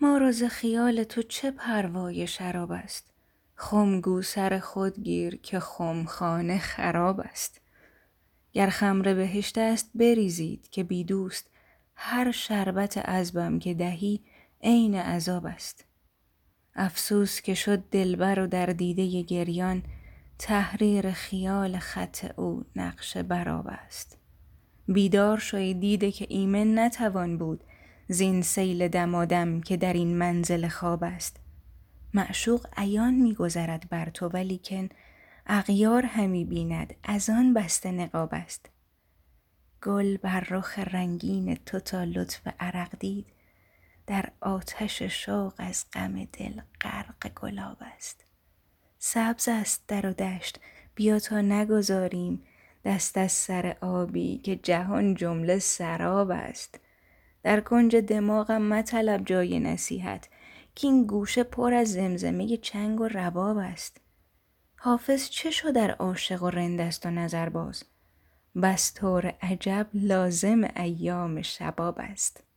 ما را ز خیال تو چه پروای شراب است؟ خم گو سر خود گیر که خمخانه خراب است. گر خمر بهشت است بریزید که بی دوست هر شربت عذبم که دهی عین عذاب است. افسوس که شد دلبر و در دیده گریان تحریر خیال خط او نقش بر آب است. بیدار شو دیده که ایمن نتوان بود زین سیل دمادم که در این منزل خواب است. معشوق عیان می گذرد بر تو ولیکن اغیار همی بیند از آن بسته نقاب است. گل بر رخ رنگین تو تا لطف عرق دید در آتش شوق از غم دل غرق گلاب است. سبز است در و دشت بیا تا نگذاریم دست از سر آبی که جهان جمله سراب است. در کنج دماغم مطلب جای نصیحت کاین گوشه پر از زمزمه چنگ و رباب است. حافظ چه شد ار عاشق و رند است و نظرباز بس طور عجب لازم ایام شباب است.